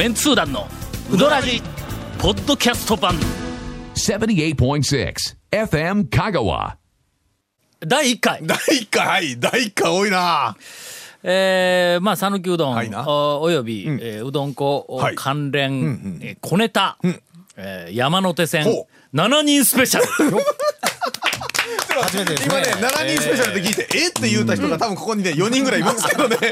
メンツー団のウドラジポッドキャスト版。78.6 FM Kagawa. 第1回。第一回はい。第一回多いな。えー、まあ讃岐うどん、はいな。おおよび、えーうどん粉、はい。関連、えー小ネタ、えー山手線ほ7人スペシャル。初めてですね。今ね7人スペシャルって聞いてえって言うた人が多分ここにね4人ぐらいいますけどね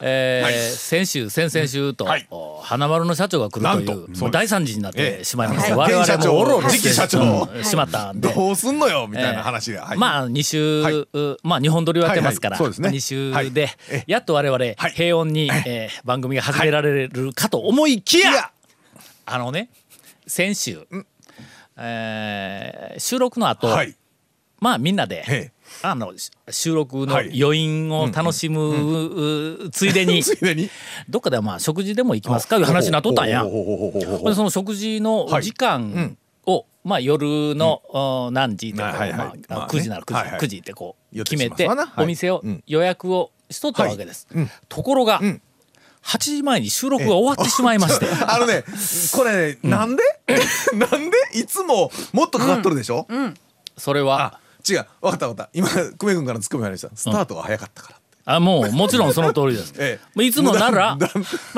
えー先週先々週と、はい。お花丸の社長が来るという大惨事になってしまいまして、はい。我々もおろおろして社長。うんしまったんで。どうすんのよみたいな話が、はい。まあ2週、はい。うまあ2本撮りをやってますから、はいはい。そうですね。2週はい。でえ。やっと我々はい。平穏に、えー番組が始められるかと思いきや、あのね先週、えー収録の後、はいまあみんなでえあのし収録のはい。余韻を楽しむ、うついでに ついでに？どっかでまあ食事でも行きますかいう話になっとったんや。その食事の時間を、まあ夜の、お何時とか、はいはいまあまあね。9時なら9時,、はいはい。9時ってこう決めて、お店を、うん。予約をしとったわけです。ところが、ん。8時前に収録が終わってしまいまして。あのねこれね、なんで？なんで？いつももっとかかっとるでしょ、それはあ違う分かった分かった。今久米君からのツッコミがありました。スタートが早かったから、あもうもちろんその通りです。ええ。まあいつもなら、まあ、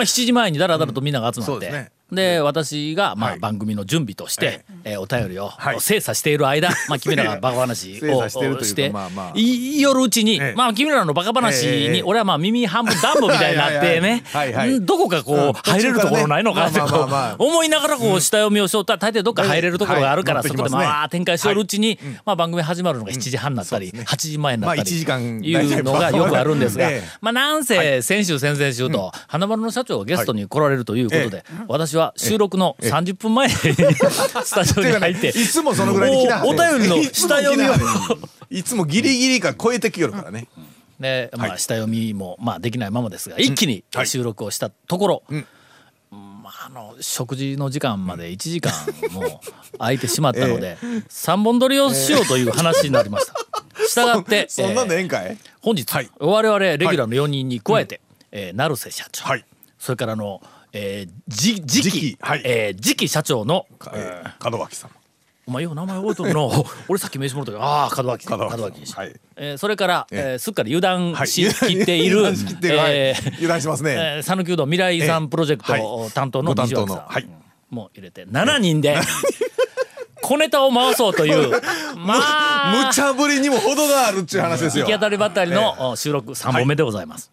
7時前にだらだらとみんなが集まって、そうで私がまあはい。番組の準備として、えーお便りをはい。精査している間、まあ、君らがバカ話精を査していうかしてまあまあ。いい夜うちに、ええ。まあ、君らのバカ話に俺はまあ耳半分ダンボみたいになってねどこかこう入れるところないのかって思いながらこう下読みをしよったら大抵どっか入れるところがあるからはい。そこでまあ展開しよるうちに、まあ、番組始まるのが7時半になったり、8時前になったりいうのがよくあるんですがええ。まあなんせ先週先々週と花丸の社長がゲストに来られるということで私は収録の30分前に スタジオに入って。いつもそのぐらいに来なはれ。おお便りの 下読みを。いつもギリギリか超えてきよるからね、でまあ下読みもまあできないままですが一気にはい。収録をしたところん。まああの食事の時間まで1時間もう空いてしまったので3本撮りをしようという話になりました。したがってそんなんでえーええんかい、本日、はい。我々レギュラーの4人に加えて、えー成瀬社長、はい。それからあの、えー、じ次期次期はい。えー次期社長の、かえーえー門脇さんお前よう名前覚えとるの。俺さっき名刺もらったけどああ門脇門脇門はい。えーそれから、ええ。ーすっかり油断はい。しきっている、油断しきってえー油断しますね。えー讃岐うどん未来遺産プロジェクトええ担当の西脇さん。はい。も入れて7人で 小ネタを回そうという まあ。無茶ぶりにも程があるっちゅう話ですよ。行き当たりばったりのお収録3本目でございます。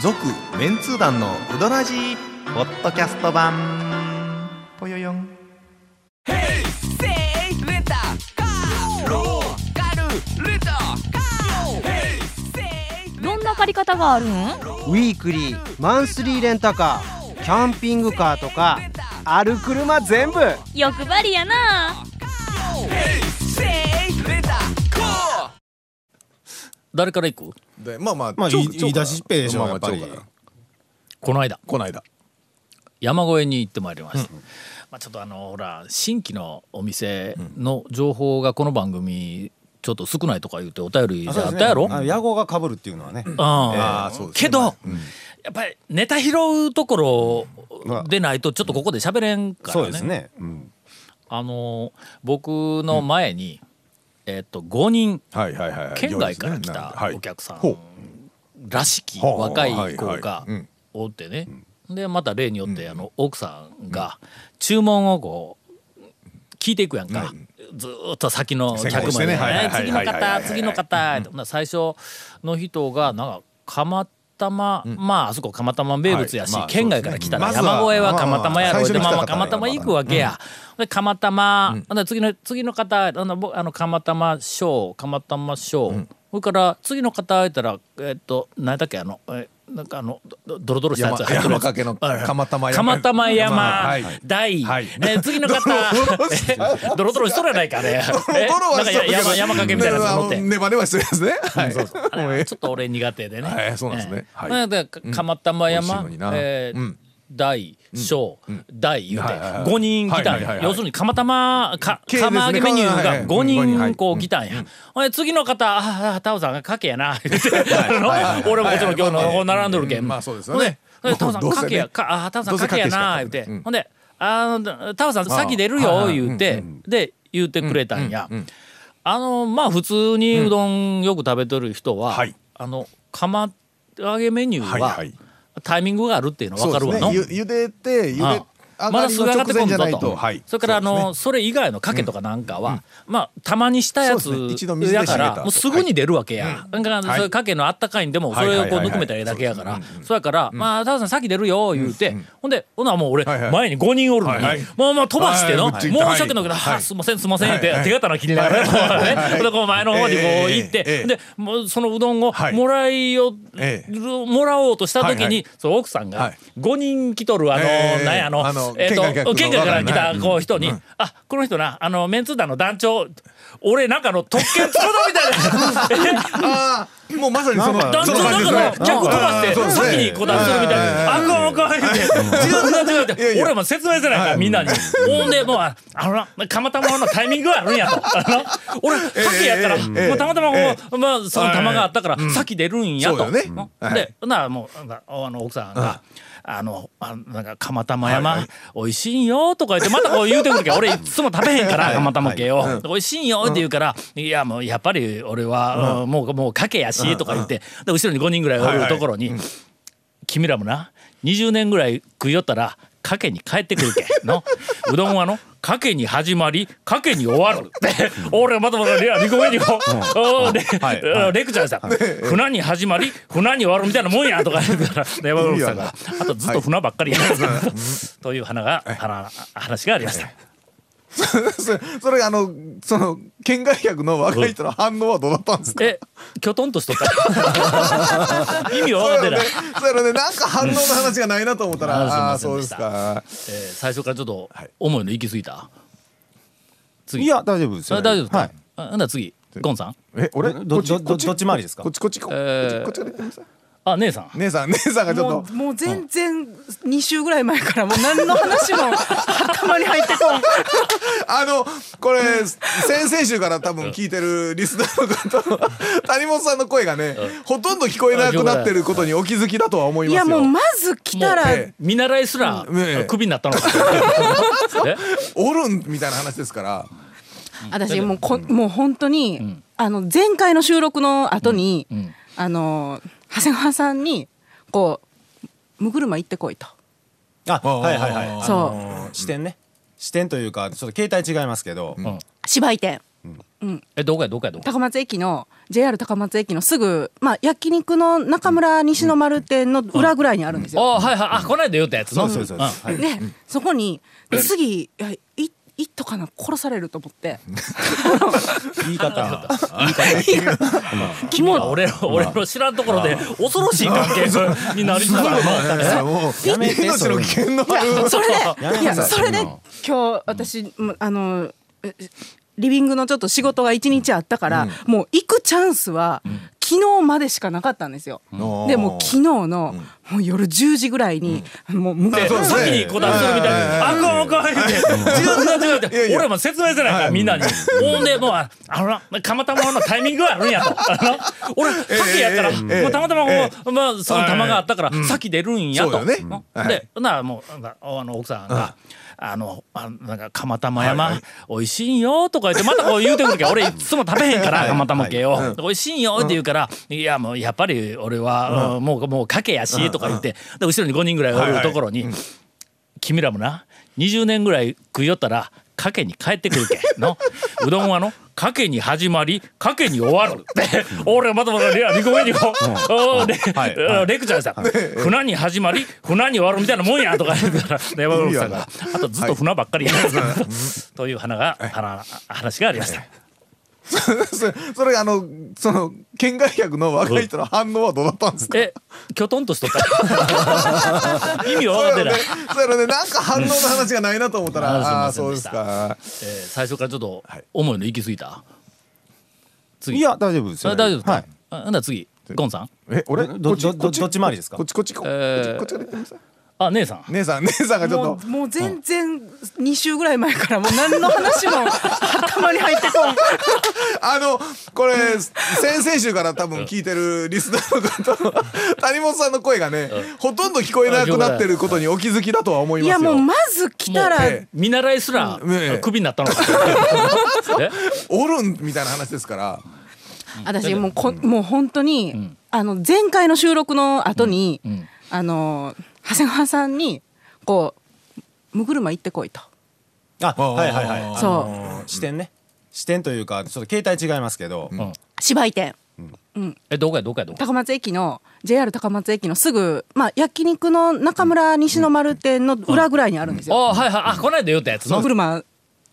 続メンツー団のウドラジーポッドキャスト版。ぽよよん。どんな借り方があるん？ウィークリーマンスリーレンタカーキャンピングカーとかある車全部。欲張りやな。誰から行く？でまあまあまあ言い言い出しっぺでしょやっぱり。この間。この間。山越えに行ってまいりました、まあ、ちょっとあのほら新規のお店の情報がこの番組ちょっと少ないとか言ってお便りじゃあったやろ、あ野号が被るっていうのはね。ああーそうですね。けど、まあやっぱりネタ拾うところでないとちょっとここで喋れんからね。そうですね、うん、あの僕の前に、えっと5人。はいはいはいはい。県外から来たお客さんらしき若い子がうん。おってね、でまた例によってあの奥さんが注文をこう聞いていくやんか、ずーっと先の先客まで、ね。次の方次の方。最初の人がなんか釜玉、まああそこ釜玉名物やし、はい。まあ県外から来たら山越えは釜玉やろう。でまあまあ釜玉行くわけや。で釜玉、ほん次の次の方あの僕あの釜玉小釜玉小、それから次の方言ったらえっと何だっけあのえなんかあのどドロドロしたやつ山かけの釜玉山。釜玉山。はい。大、はい。え次の方え ドロドロしとるやないかね 山山かけみたいなやつ乗って。ネバネバしてるやつね。はい。あれ ちょっと俺苦手でね。はいそうなんですね。はい。釜玉山。えーうん大小大言うてはいはいはい5人来たんや要するに釜玉釜揚げメニューがはい5人こう来たんや。ほん。で次の方「ああタオさんがかけやな」言うて俺もこっちの今日の方並んどるけん。まあそうですよね。タオさんかけやかあタオさんかけやな言うて。うん。ほんで「あのタオさん先出るよ」言うて。で言うてくれたんや。あのまあ普通にうどんよく食べとる人は、はい。あの釜揚げメニューははいはいタイミングがあるっていうの分かるわの、ね。ゆ茹でて茹でまだすぐ上がってこんぞと、はい。それからあのそれ以外のかけとかなんかは、まあたまにしたやつやからもうすぐに出るわけや、だからそれかけのあったかいんでもそれをこうぬくめたらええだけやから。そやからまあタオさん先出るよ言うて。ほんでほなもう俺はいはい。前に5人おるのにはいはい。もうまあ飛ばしての申し訳ないけどはすいませんすいませんってはい。はい手刀切りながらね。ほんでこう前の方にこう行ってでもうそのうどんをはい。もらいよええ。もらおうとした時にはいはい。そう奥さんがはい。5人来とるあのええなんやあのあのえっと県外から来たこう人にうん「あこの人なあのメンツー団の団長俺なんかあの特権つくぞみたいな。もうまさにその団長だから客飛ばして先にこう出するみたいな「あかんあかん」言うて「違う違う違う」って。俺も説明せないからみんなに。ほんでもうああのな釜玉のタイミングがあるんやと。俺かけやったらもうたまたまこえうまあその玉があったから先出るんやと。でならもうあの奥さんがあの、あなんか、釜玉山、美味しいよとか言って、またこう 言うてくるけど、俺いつも食べへんから、釜玉系を。美味しいよって言うから、いや、もうやっぱり俺は、うん。もう、もうかけやし、とか言って、で、後ろに5人ぐらいおるところに、君らもな、20年ぐらい食いよったら、かけに帰ってくるけの？うどんはの？かけに始まりかけに終わる。俺またまたレア2個目にこう。おーレレクチャーした船に始まり船に終わるみたいなもんやとか言うから。山口さんがあとずっと船ばっかりや。という花が花話がありました。それあのその県外客の若い人の反応はどうだったんですか？えきょとんとしとった？意味は分かってな。い、それね。なんか反応の話がないなと思ったら、うん。ああそうですか。えー最初からちょっと重い。の行き過ぎた？次。いや大丈夫ですよ。あ大丈夫ですか、はい。あほんなら次。ゴンさん。え俺？どこっち？こっち？どどどっち回りですか？こっちこっちこっち。えー。こっちから行ってくださいあ姉さん。姉さん姉さんがちょもっと。うもう全然2週ぐらい前からもう何の話も頭に入ってこん。あのこれ先々週から多分聞いてるリスナーの方は谷本さんの声がねほとんど聞こえなくなってることにお気づきだとは思いいますよ。やもうまず来たら。見習いすらクビになったのか。え？おるんみたいな話ですから。私もうこもう本当に、あの前回の収録の後に、ん。あの長谷川さんにこう「む車行ってこい」と。あはいはいはい。そう。あのー視点ね。視点というかちょっと携帯違いますけど、芝居店。えどこやどこやどこ高松駅の JR 高松駅のすぐ、まあ、焼肉の中村西の丸店の裏ぐらいにあるんですよ。あはいはい。あこの間言ったやつの。そうそうそうです、はい。でそこにで次いやいいっとかな殺されると思って。言い方。肝。俺の俺の知らんところで恐ろしい関係になりつつあるのも う。やめて命の危険のあるそれでいやそれで今日私もあのえリビングのちょっと仕事が一日あったから、もう行くチャンスは昨日までしかなかったんですよ。でもう昨日のもう夜10時ぐらいにもう向こ先にこう出するみたいな「あかん。あかん」言うて「違う違 う違う」って俺も説明せないからみんなに。ほんでもうああのな釜玉のタイミングがあるんやと。あの俺先やからええもうたまたまこえうまあその玉があったから先出るんやと。でならもうなんかあの奥さんがあのあなんか釜玉山美味しいよとか言ってまたこう言うてくるけど俺いつも食べへんから釜玉系を美味しいよって言うからいやもうやっぱり俺はうん。もうもうかけやしとか言ってで後ろに5人ぐらいおるところに君らもな20年ぐらい食いよったらかけに帰ってくるけの。うどんはのかけに始まりかけに終わる。俺またまたレア2個目にこうレクチャーした船に始まり船に終わるみたいなもんやとか言うから 山口さんが。あとずっと船ばっかりやという花が花話がありました。それ それあのその県外客の若い人の反応はどうだったんですか？えきょとんとしとった。意味は分かってない、それね。なんか反応の話がないなと思ったらああーそうですか。えー最初からちょっと重いの行き過ぎた。次。いや大丈夫ですよ。あ大丈夫ですか、はい。あほんなら次。ゴンさん。え俺？どどどどっち回りですか？こっち？こっち？こっち？えーこっち？から行ってくださいあ姉さん。姉さん姉さんがちょっと。もうもう全然2週ぐらい前からもう何の話も頭に入ってこん。あのこれ先々週から多分聞いてるリスナーの方 谷本さんの声がねほとんど聞こえなくなってることにお気づきだとは思いいますよ。やもうまず来たら見習いすらクビになったのか。え？おるんみたいな話ですから。私もうこもう本当に、あの前回の収録の後に、ん。あの長谷川さんにこう「むぐるま行ってこい」と。あはいはいはい。そうあのー視点ね。視点というかちょっと携帯違いますけど、芝居店。えどこやどこやどこ高松駅の JR 高松駅のすぐ、まあ、焼肉の中村西の丸店の裏ぐらいにあるんですよ。あはいはい。あこの間言ったやつの車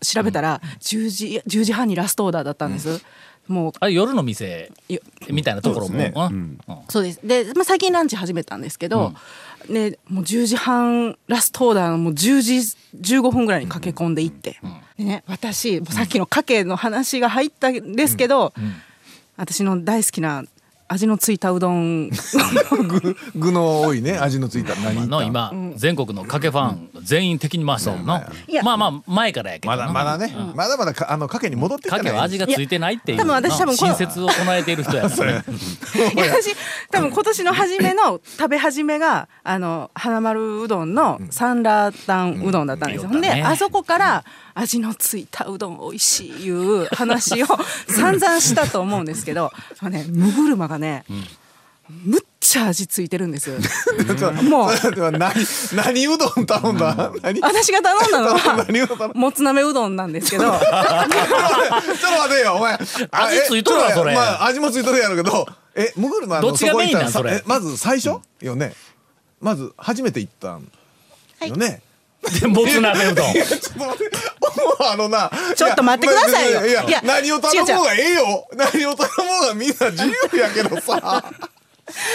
調べたら10時 ,10 時半にラストオーダーだったんです。もう。あ夜の店いみたいなところも。そうですね。うん。うん。そうです。で、まあ、最近ランチ始めたんですけど、ね、もう10時半ラストオーダーのもう10時15分ぐらいに駆け込んでいって、でね、私もうさっきのかけの話が入ったんですけど、私の大好きな味のついたうどん。具 具の多いね味のついた。何の今全国のかけファン全員敵に回したよ。のいや。まあまあ前からやけどまだまだね。まだまだかあのかけに戻ってきかけは味がついてないっていう。多分私多分これ親切を唱えている人やからね。私多分今年の初めの食べ始めがあの花丸うどんのサンラータンうどんだったんですよ。ほんでうんねあそこから味のついたうどん美味しいいう話を散々したと思うんですけど、あのねむぐるまがね、むっちゃ味ついてるんですよ。もう。何何うどん頼んだ？何？私が頼んだのは 何うどん頼んだ？もつ鍋うどんなんですけど。ちょっと待てよお前。あ味ついとるわそれ。まあ味もついとるやろうけど。えむぐるまのどっちがメインなんそこ行ったらそれ？えまず最初？よね。まず初めて行ったんよね。でもつ鍋うどん。あのなちょっと待ってくださいよ。いやいや何を頼もうがええよ。何を頼もうがみんな自由やけどさ。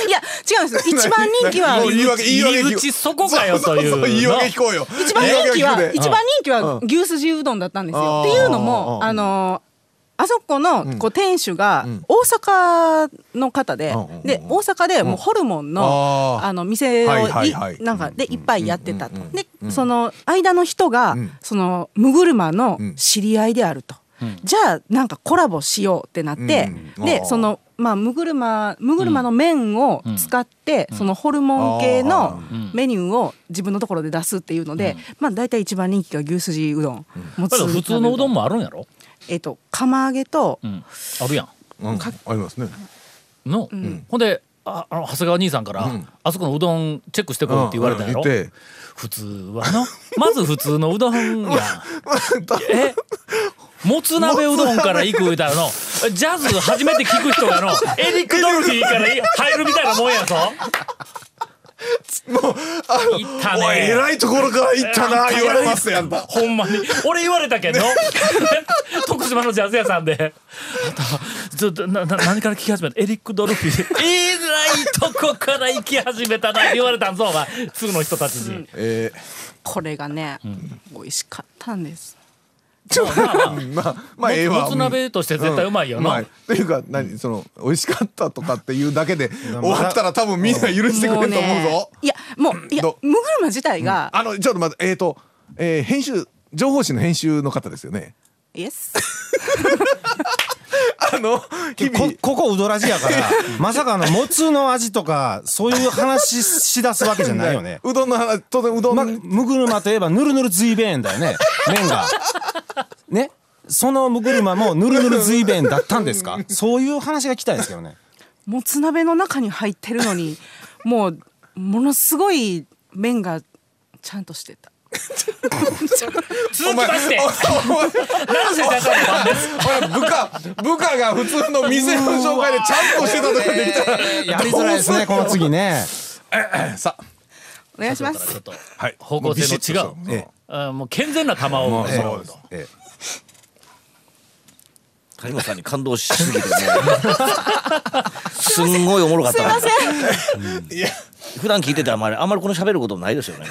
いや違うんですよ。一番人気は入り口そこかよというそそ言い訳聞こうよ。一番人気は一番人気は牛すじうどんだったんですよ。っていうのもうん。あのあそこのこう店主が大阪の方でで大阪でもうホルモンのあの店をはいなんかでいっぱいやってたと。でその間の人がん。そのむぐるまの知り合いであると。じゃあなんかコラボしようってなってでそのまあむぐるまむぐるまの麺を使ってそのホルモン系のメニューを自分のところで出すっていうので、まあ大体一番人気が牛すじうどん、もつだけど普通のうどんももあるんやろ？えっ、と釜揚げと、うん。あるやん。うん。ありますね。の、ほんでああの長谷川兄さんから、あそこのうどんチェックしてこいって言われたん。やろ、普通はのまず普通のうどんやん。え？もつ鍋うどんから行く言うたらの。ジャズ初めて聞く人がの。エリック・ドルフィーからい入るみたいなもんやぞもうあの行ったね。おい偉いところから行ったな言われますやんかほんまに。俺言われたけど。徳島のジャズ屋さんで「あずっとなな何から聞き始めた？エリック・ドルフィー。えらいとこから行き始めたな」言われたんぞお前。すぐの人たちに。えこれがね、美味しかったんです。まあまあーまあ まあええわ。もつ鍋として絶対うまいよな、うん。というか何その美味しかったとかっていうだけで終わったら多分みんな許してくれると思うぞ。ねいやもういやどむぐるま自体が、あのちょっと待ってえっとえー編集情報誌の編集の方ですよね。イエスあの日々。こここうどらじやから まさかあのもつの味とかそういう話しだすわけじゃないよね。うどんの話当然うどん、ま、むぐるまといえばぬるぬるずい弁だよね。麺が。ね？そのむぐるまもぬるぬるずい弁だったんですか？そういう話が聞きたいですけどね。もつ鍋の中に入ってるのにもうものすごい麺がちゃんとしてた。続きまして。お前何せ先生の番ですお前部下部下が普通の店の紹介でちゃんとしてたとかできた。らやりづらいですねこの次ね。さあ。お願いしまちょす。っとはい方向性の違うもビシッとそうあもう健全な球を。ええそうですえ谷本さんに感動しすぎてねすんごいおもろかったなえいや普段聞いててあんまりあんまりこの喋ることないですよね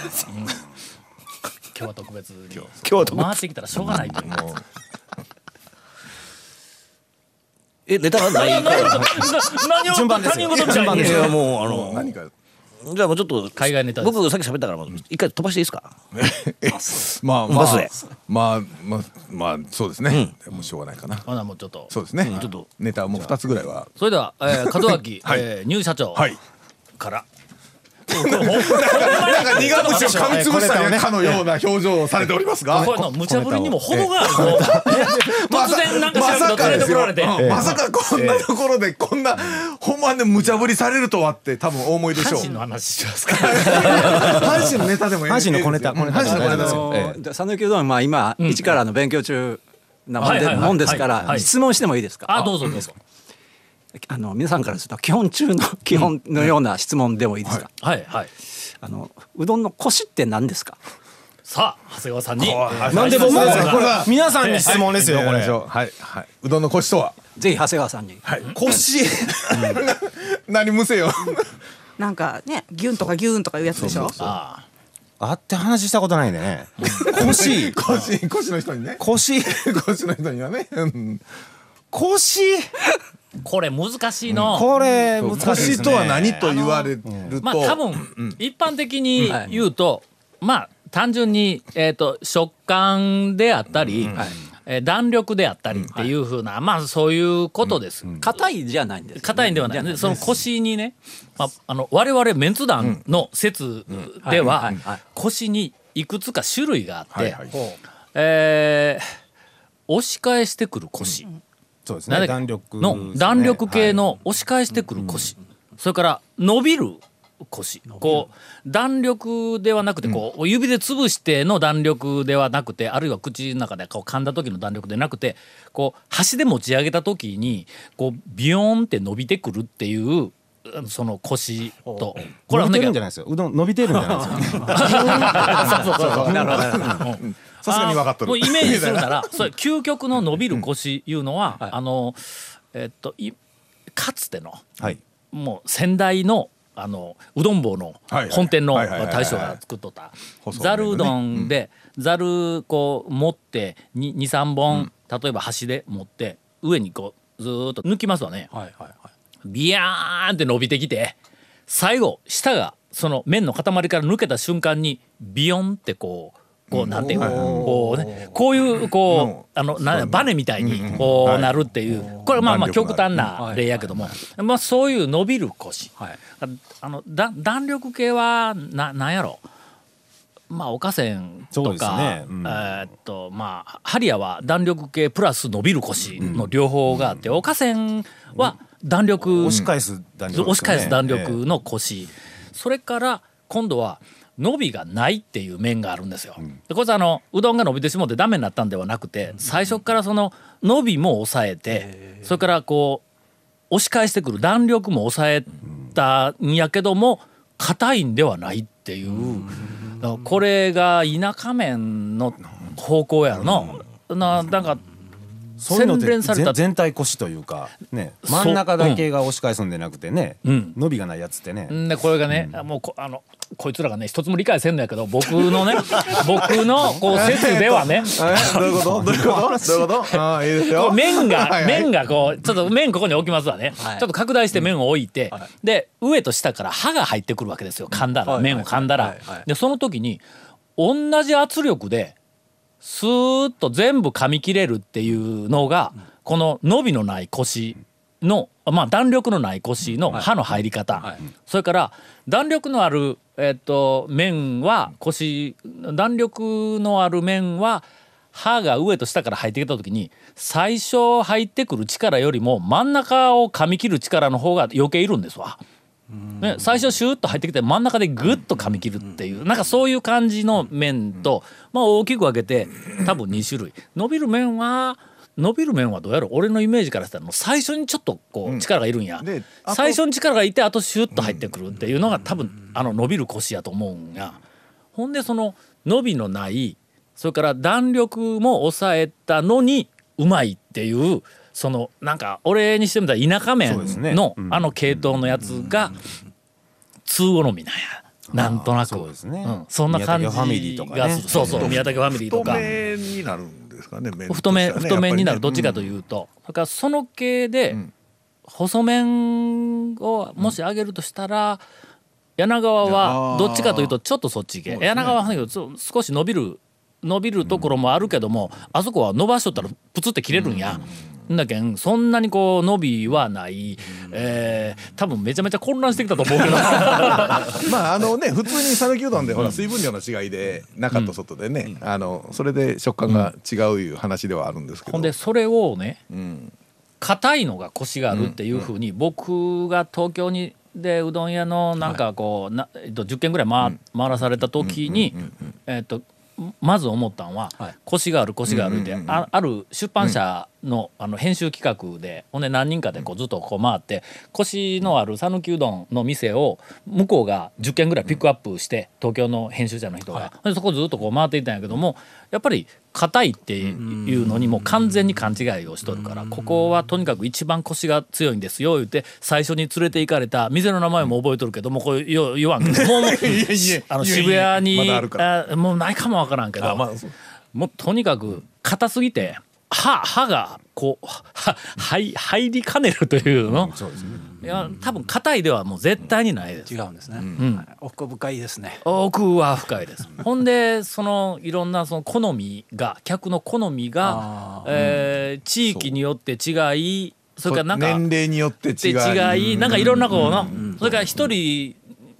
今日は特別に。今日は。特別回ってきたらしょうがないという。えネタがないから。何を順番ですよ。順番ですよ。もうあの何かじゃあもうちょっと海外ネタ僕さっき喋ったからもう一回飛ばしていいですか？まあまあまあまあまあそうですね。でもしょうがないかな。ほなもうちょっと。そうですね。ちょっと。ネタもう2つぐらいは。それでは、えー、門脇、はい。えー入社長はい。から、なんか苦虫を噛みつぶしたかのような表情をされておりますが。これの無茶ぶりにも程があるの突然なんか知らんけど連れてこられて、うんまさかこんなところでこんなほんまで無茶ぶりされるとはって多分お思いでしょう。阪神の話しますか阪神のネタでもいい阪神の小ネタ阪神の小ネタですあよ讃岐うどんはまあ今一からの勉強中なもんですから質問してもいいですか？あどうぞどうぞあの皆さんからすると基本中の基本のような質問でもいいですか？はい。はい。あのうどんのコシって何ですか？さあ長谷川さんに。なんで僕ですかこれは皆さんに質問ですよこれ。はい。はい、うどんのコシとは？ぜひ長谷川さんに。腰 何むせよ。なんかねギュンとかギュンとかいうやつでしょ？あ会って話したことないん。でね腰コシ。コシの人にね。腰 コシの人にはね。うん。腰あこれ難しいの。これ難コしいとは何と言われると？まあ多分、一般的に言うと、まあ単純に、えー、と食感であったり、えー弾力であったりっていうふうな、まあそういうことです。硬いじゃないんです硬いんではない、でその腰にね、まあ、あの我々メンツ団の説では腰にいくつか種類があって、はい。はい。えー押し返してくる腰、そうですね。弾力の弾力系の押し返してくる腰、それから伸びる腰。こう弾力ではなくてこう指で潰しての弾力ではなくてあるいは口の中でこう噛んだ時の弾力でなくてこう箸で持ち上げた時にこうビヨーンって伸びてくるっていうその腰と。こ伸びてるんじゃないですよ。うどん伸びてるんじゃないですよ。そうそうそうなるほどなるほどう。んさすがに分かっとる。あもうイメージするならそれ究極の伸びる腰いうのは、あのえっといかつてのはい。もう先代のあのうどん坊の本店の大将が作っとった。細ざるうどんでざるこう持って23本例えば箸で持って上にこうずーっと抜きますわね。はいはいはいビヤーンって伸びてきて最後舌がその麺の塊から抜けた瞬間にビヨンってこうこうなんていうかこうねこういうこうあのなバネみたいにこうなるっていうこれまあまあ極端な例やけどもまあそういう伸びる腰。はい。ああのだ弾力系はななんやろ。まあ、おかせんそうですとか、えーっとまあハリアは弾力系プラス伸びる腰の両方があって、おかせんは弾力、押し返す弾力ね。押し返す弾力の腰、それから今度は伸びがないっていう面があるんですよ。でこいつあのうどんが伸びてしもってダメになったんではなくて最初からその伸びも抑えてそれからこう押し返してくる弾力も抑えたんやけども硬いんではないっていう。だからこれが田舎面の方向やろな。ななんかそういうのって洗練された。全全体腰というかね。真ん中だけが押し返すんでなくてね、う。ん。伸びがないやつってね、ん。でこれがね、もうこあのこいつらがね一つも理解せんのやけど僕のね 僕のこう説ではね。えどういうこと？どういうこと？どういうこと？ああいいですよ。こう麺がはいはい。麺がこうちょっと麺ここに置きますわね、はい。ちょっと拡大して麺を置いて、で上と下から刃が入ってくるわけですよ。噛んだら、はい。麺を噛んだら、はいはい。でその時に同じ圧力でスーッと全部噛み切れるっていうのが、この伸びのない腰のまあ弾力のない腰の刃の入り方、はい。それから弾力のある、えっと麺は腰弾力のある麺は刃が上と下から入ってきた時に最初入ってくる力よりも真ん中を噛み切る力の方が余計いるんですわ。ね、最初シューッと入ってきて真ん中でグッと噛み切るっていうなんかそういう感じの麺と、まあ、大きく分けて多分2種類。伸びる麺は伸びる麺はどうやろう？俺のイメージからしたらもう最初にちょっとこう力がいるんや、であと最初に力がいてあとシュッと入ってくるっていうのが多分あの伸びる腰やと思うんや。ほんでその伸びのないそれから弾力も抑えたのにうまいっていうそのなんか俺にしてみたら田舎麺そうですね。のうん。あの系統のやつが通好みなんや。なんとなく。そうですね。ん。そんな感じ宮武ファミリーとかね。がするそうそう宮武ファミリーとか。太麺になるんですかね太太麺になる。どっちかというと。だからその系で細麺をもし揚げるとしたら柳川はどっちかというとちょっとそっち系、柳川はだけどそ少し伸びる伸びるところもあるけども、あそこは伸ばしとったらプツって切れるんや。んだけんそんなにこう伸びはない、えー多分めちゃめちゃ混乱してきたと思うけど。まああのね普通に讃岐うどんでほら水分量の違いで中と外でね、あのそれで食感が違ういう話ではあるんですけど、ほんでそれをねうん。硬いのがコシがあるっていうふうに僕が東京にでうどん屋のなんかこうな、えっと、10軒ぐらい回,、回らされた時に、えっとまず思ったんは、はい。コシがあるコシがあるって、あある出版社の,、あの編集企画でほんで何人かでこうずっとこう回ってコシのある讃岐うどんの店を向こうが10軒ぐらいピックアップして東京の編集者の人が、でそこずっとこう回っていったんやけどもやっぱり硬いっていうのにもう完全に勘違いをしとるからここはとにかく一番コシが強いんですよ言って最初に連れて行かれた店の名前も覚えとるけどもこれよ言わんけども あの渋谷にまだあもうないかもわからんけど、あまあそう。もうとにかく硬すぎて歯歯がこうは入入りかねるというの、いや多分硬いではもう絶対にないです。違うんですね、ん。はい。奥深いですね。奥は深いです。ほんでそのいろんなその好みが客の好みがあ、えー地域によって違いそれからなんか年齢によってで違い。違いなんかいろんなこうのそれから一人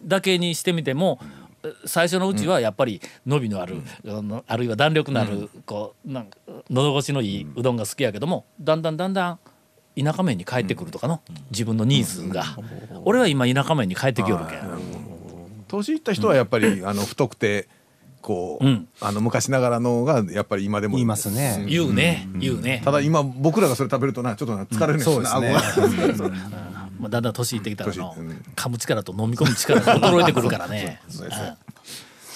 だけにしてみても最初のうちはやっぱり伸びのある、あのあるいは弾力のあるこうなんか喉越しのいいうどんが好きやけどもだんだんだんだん田舎麺に帰ってくるとかの自分のニーズが。俺は今田舎麺に帰ってきよるけん。年いった人はやっぱり、あの太くてこう、うん。あの昔ながらのがやっぱり今でも言いますね。言うね、言うね。ただ今僕らがそれ食べるとなちょっとな疲れるんですよそうねですね。顎が。まあ、だんだん年いってきたらの年うん。噛む力と飲み込む力が衰えてくるから ね。そうですね。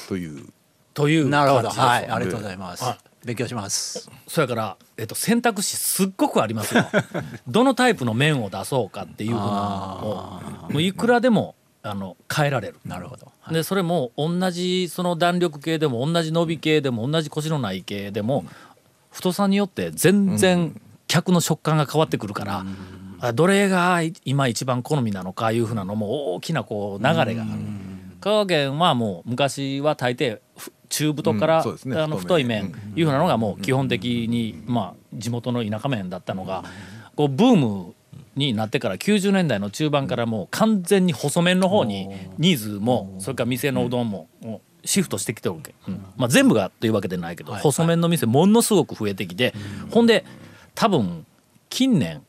という。というなるほど。はい。ありがとうございます勉強します。そやから、えっと、選択肢すっごくありますよ。どのタイプの麺を出そうかっていうふうなのをもういくらでもあの変えられる。なるほど。でそれも同じその弾力系でも同じ伸び系でも同じコシのない系でも太さによって全然客の食感が変わってくるから、あどれが今一番好みなのかいうふうなのも大きなこう流れがある。香川県はもう昔は大抵ふ中太から、あの太い麺いうふうなのがもう基本的に、まあ、地元の田舎麺だったのがこうブームになってから90年代の中盤からもう完全に細麺の方にニーズもそれから店のうどんもシフトしてきてるわけ、うん。まあ、全部がというわけでないけど、細麺の店ものすごく増えてきて、ほんで多分近年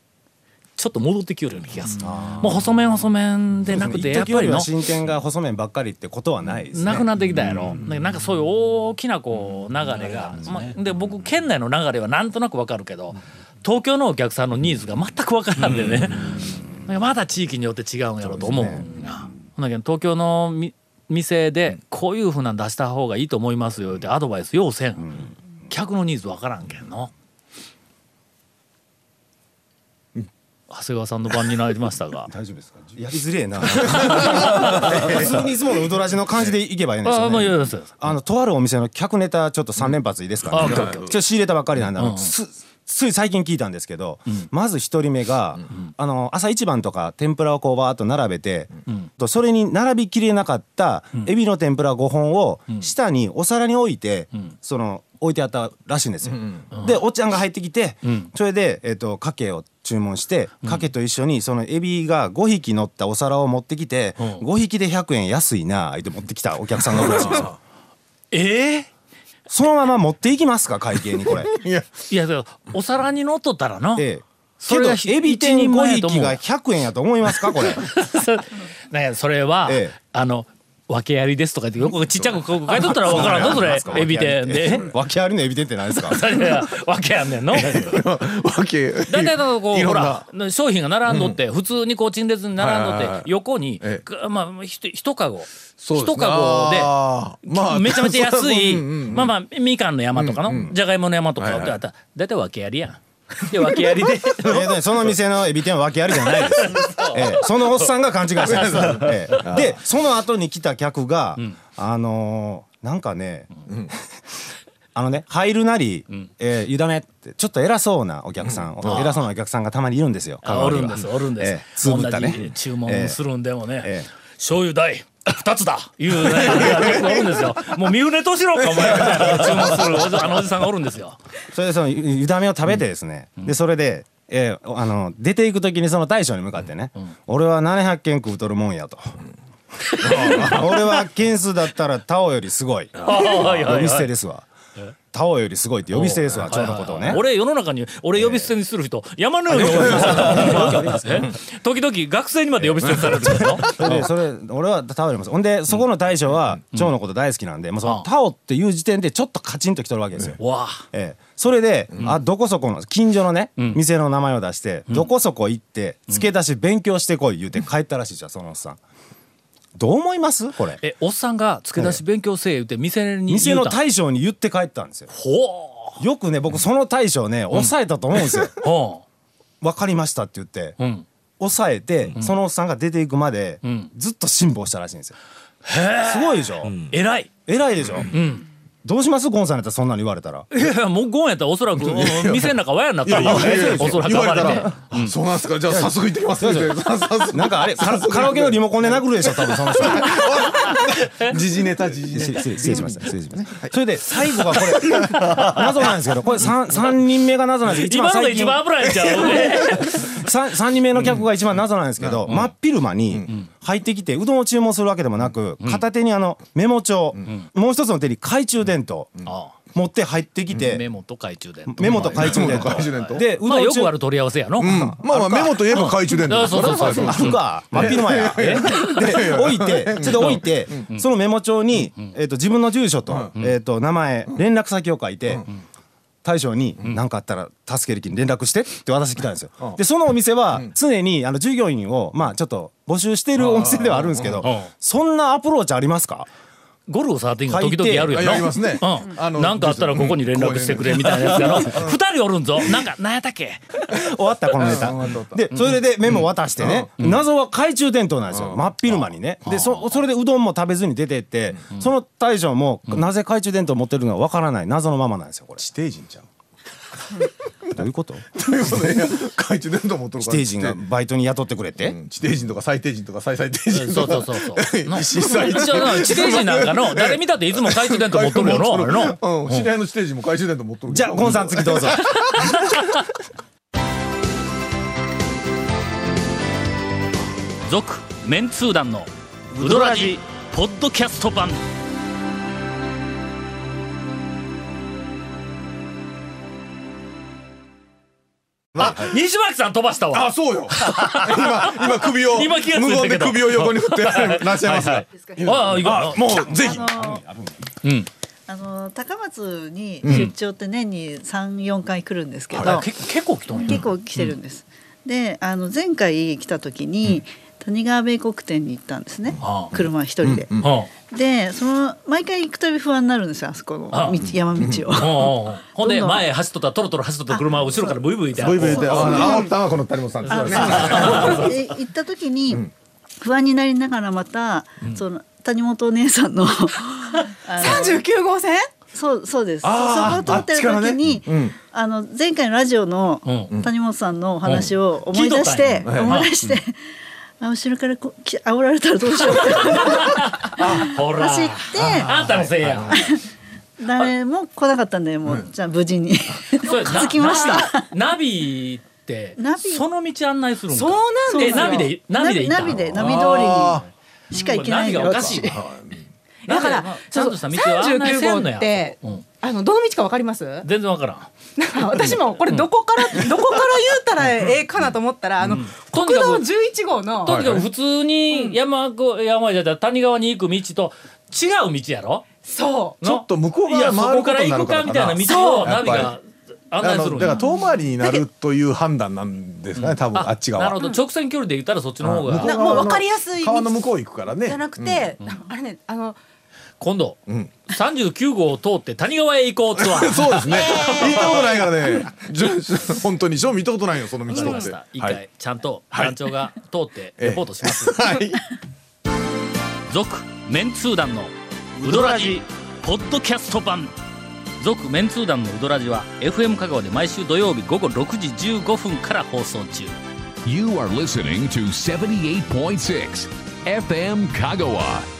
ちょっと戻ってきよるような気がする、もう細麺細麺でなくてやっぱりの進展が細麺ばっかりってことはないですね。なくなってきたやろ、でなんかそういう大きなこう流れが、まあ、で僕県内の流れはなんとなくわかるけど東京のお客さんのニーズが全くわからんでね、まだ地域によって違うんやろと思うんや。ほんだけど東京のみ店でこういうふうなん出した方がいいと思いますよってアドバイスようせん、客のニーズわからんけんの。長谷川さんの番になりましたが。大丈夫ですか？やりづれえな。普通にいつものうどらじの感じでいけばいいんですあよね。もういいですあのとあるお店の客ネタちょっと3連発いいですか、ね。あオッケーオッケーちょっと仕入れたばっかりなんで、あのうんすつい最近聞いたんですけど、まず一人目が、あの朝一番とか天ぷらをこうバーッと並べて、とそれに並びきれなかったエビの天ぷら5本を下にお皿に置いて、その置いてあったらしいんですよ。でおっちゃんが入ってきて、それで、えっとかけを注文してかけと一緒にそのエビが5匹乗ったお皿を持ってきて、5匹で100円安いなあって持ってきたお客さんがおるらしいんですよ。ええそのまま持っていきますか会計にこれ。いやいやお皿に乗っとったらの、ええ。けどエビ天5前やと思う匹が100円やと思いますかこれ。それは、ええあの訳ありですとかってよくちっちゃく書いとったら分からんのそれ。エビ天で。訳ありのエビ天って何ですか？訳あんねんの？わけ大体のこうほら商品が並んどって、普通にこう陳列に並んどって、横に、まあひと一かご一かごで めちゃめちゃ安い、まあまあみかんの山とかの、じゃがいもの山とかってあったら大体訳ありやん。で訳ありで。えその店のエビ天は訳ありじゃないです、ええ、そのおっさんが勘違いしてます、えー、でその後に来た客が、うん、あのー、なんかね、うん、あのね入るなり、うん、えー、ゆだめってちょっと偉そうなお客さん、うん、偉そうなお客さんがたまにいるんですよおるんですおるんです、ええ、つぶったね注文するんでもね、えー、醤油代。二つだ。いうね。結構おるんですよ。もう三船敏郎かお前み注文する。お じあのおじさんがおるんですよ。それでその湯だめを食べてですね、うん、でそれでえー、あの出ていく時にその大将に向かってね、うん、俺は700件食うとるもんやと。俺は件数だったらタオよりすごい。お店ですわ。タオよりすごいって呼び捨てですわちょうどことをね。俺世の中に俺呼び捨てにする人山のように呼び捨てされる時々学生にまで呼び捨てにされるんですよ。それでそれ俺はタオよりもほんでそこの大将は蝶のこと大好きなんでもうそのタオっていう時点でちょっとカチンときとるわけですよ。わ。ええ、それで、あどこそこの近所のね、店の名前を出して、どこそこ行って付け出し勉強してこい言うて帰ったらしいじゃんそのおっさんどう思います？これ。えおっさんが付け出し勉強せえ言うて店に店の大将に言って帰ったんですよ。ほよくね僕その大将ね抑えたと思うんですよ。うほ分かりましたって言って。ううん。抑えて、そのおっさんが出ていくまで、ん。ずっと辛抱したらしいんですよ。すごいでしょ、偉い。偉いでしょ、んどうします？ゴンさんやったらそんなの言われたら。いやいやもうゴンやったらおそらく うん店の中わやになったらよ。おそらく言われた暴れてらあそうなんですか？じゃあ早速行ってきますなんかあれカラオケのリモコンで殴るでしょ多分その人。時事ネタ時事ネ失礼失礼しました失礼しました。それで最後がこれ。謎なんですけどこれ 3, 三人目が謎なんです一番最近。今のが一番危ないんちゃう？ね 3, 三人目の客が一番謎なんですけど、真っ昼間に入ってきてうどんを注文するわけでもなく、片手にあのメモ帳、もう一つの手に懐中電灯、あ持って入ってきて、メモと懐中電灯。メモと懐中電懐中電灯。灯でうまあどん中よくある取り合わせやの。タまあまあメモといえば懐中電灯。あそうそうそうそう。あるか。真っ昼間や。で置いてちょっと置いてそのメモ帳にえっと自分の住所とえっと名前連絡先を書いて大将に何かあったら助ける気に連絡してって渡してきたんですよ。でそのお店は常にあの従業員をまあちょっと募集してるお店ではあるんですけどそんなアプローチありますか？ゴルフサーティンが時々やるやろ？やりますね。うん。あのなんかあったらここに連絡してくれみたいなやつやろ？二人おるんぞ。なんか何やったっけ？終わったこのネタ。でそれでメモ渡してね。謎は懐中電灯なんですよ。真っ昼間にね。でそそれでうどんも食べずに出てってその大将もなぜ懐中電灯持ってるのかわからない謎のままなんですよこれ。地底人ちゃう？どういうこと？ということ？でいや懐中電灯持っとるから。地底人がバイトに雇ってくれて。うん地底人とか最低人とか最最低人そうそうそうそう。一応な地底人なんかの 誰見たっていつも懐中電灯持っとるよのあれのうん知り合いの地底人も懐中電灯持っとるじゃあゴンさん次どうぞ。続メンツー団のウドラジポッドキャスト版あ西巻さん飛ばしたわ。あそうよ。今今首を 今気がついたけど。無言で首を横に振ってらっしゃいますはいああいいかもうぜひ。うん。あの高松に出張って年に三四回来るんですけど、け結構来とんや結構来てるんです。であの前回来た時に、谷川米国店に行ったんですね、ああ。車一人で。はでその毎回行くたび不安になるんですよあそこ。のあ道山道を。あほん ほんで前走っとったトロトロ走っとった車を後ろからブイブイって。ブイブイ言ってあったこの谷本さんですよねで行った時に不安になりながらまた、その谷本お姉さんの 三十九号線？そうそうです。そこを通ってる時に、あね。うん。あの前回のラジオのうん。谷本さんのお話を思い出して、聞いとったんや。思い出して、あ後ろからこうき煽られたらどうしようって。走って。あんたのせいや。誰も来なかったんでもう、じゃあ無事に。着きました。ナビってナビ。その道案内するそうなんですナビでナビで行ったナビでナビ通りにしか行けないナビのがおかしい。だからちゃんとした道を案内せんのや。39号ってうんあのどの道かわかります？全然わからんなんか私もこれどこから、どこから言ったらええかなと思ったら、あの、国道11号の、とにかく普通に山越山じゃったら谷川に行く道と違う道やろ？そう。ちょっと向こういやそこ側回ることから行くにな。るかからみたいなな道をナビが案あ内するだから遠回りになるという判断なんですかね多分あっち側。なるほど。直線距離で言ったらそっちの方が。向こうなもう分かりやすい道川の向こう行くからね。じゃなくて、あれね、あの、今度ん。39号を通って谷川へ行こうツアー。そうですね。行ったことないからね。本当に正味行ったことないよその道わかりましってた一回はいちゃんと団長が通ってレポートします。はい。続メンツー団のウドラジポッドキャスト版。続メンツー団のウドラジは FM 香川で毎週土曜日午後6時15分から放送中。You are listening to 78.6 FM Kagawa.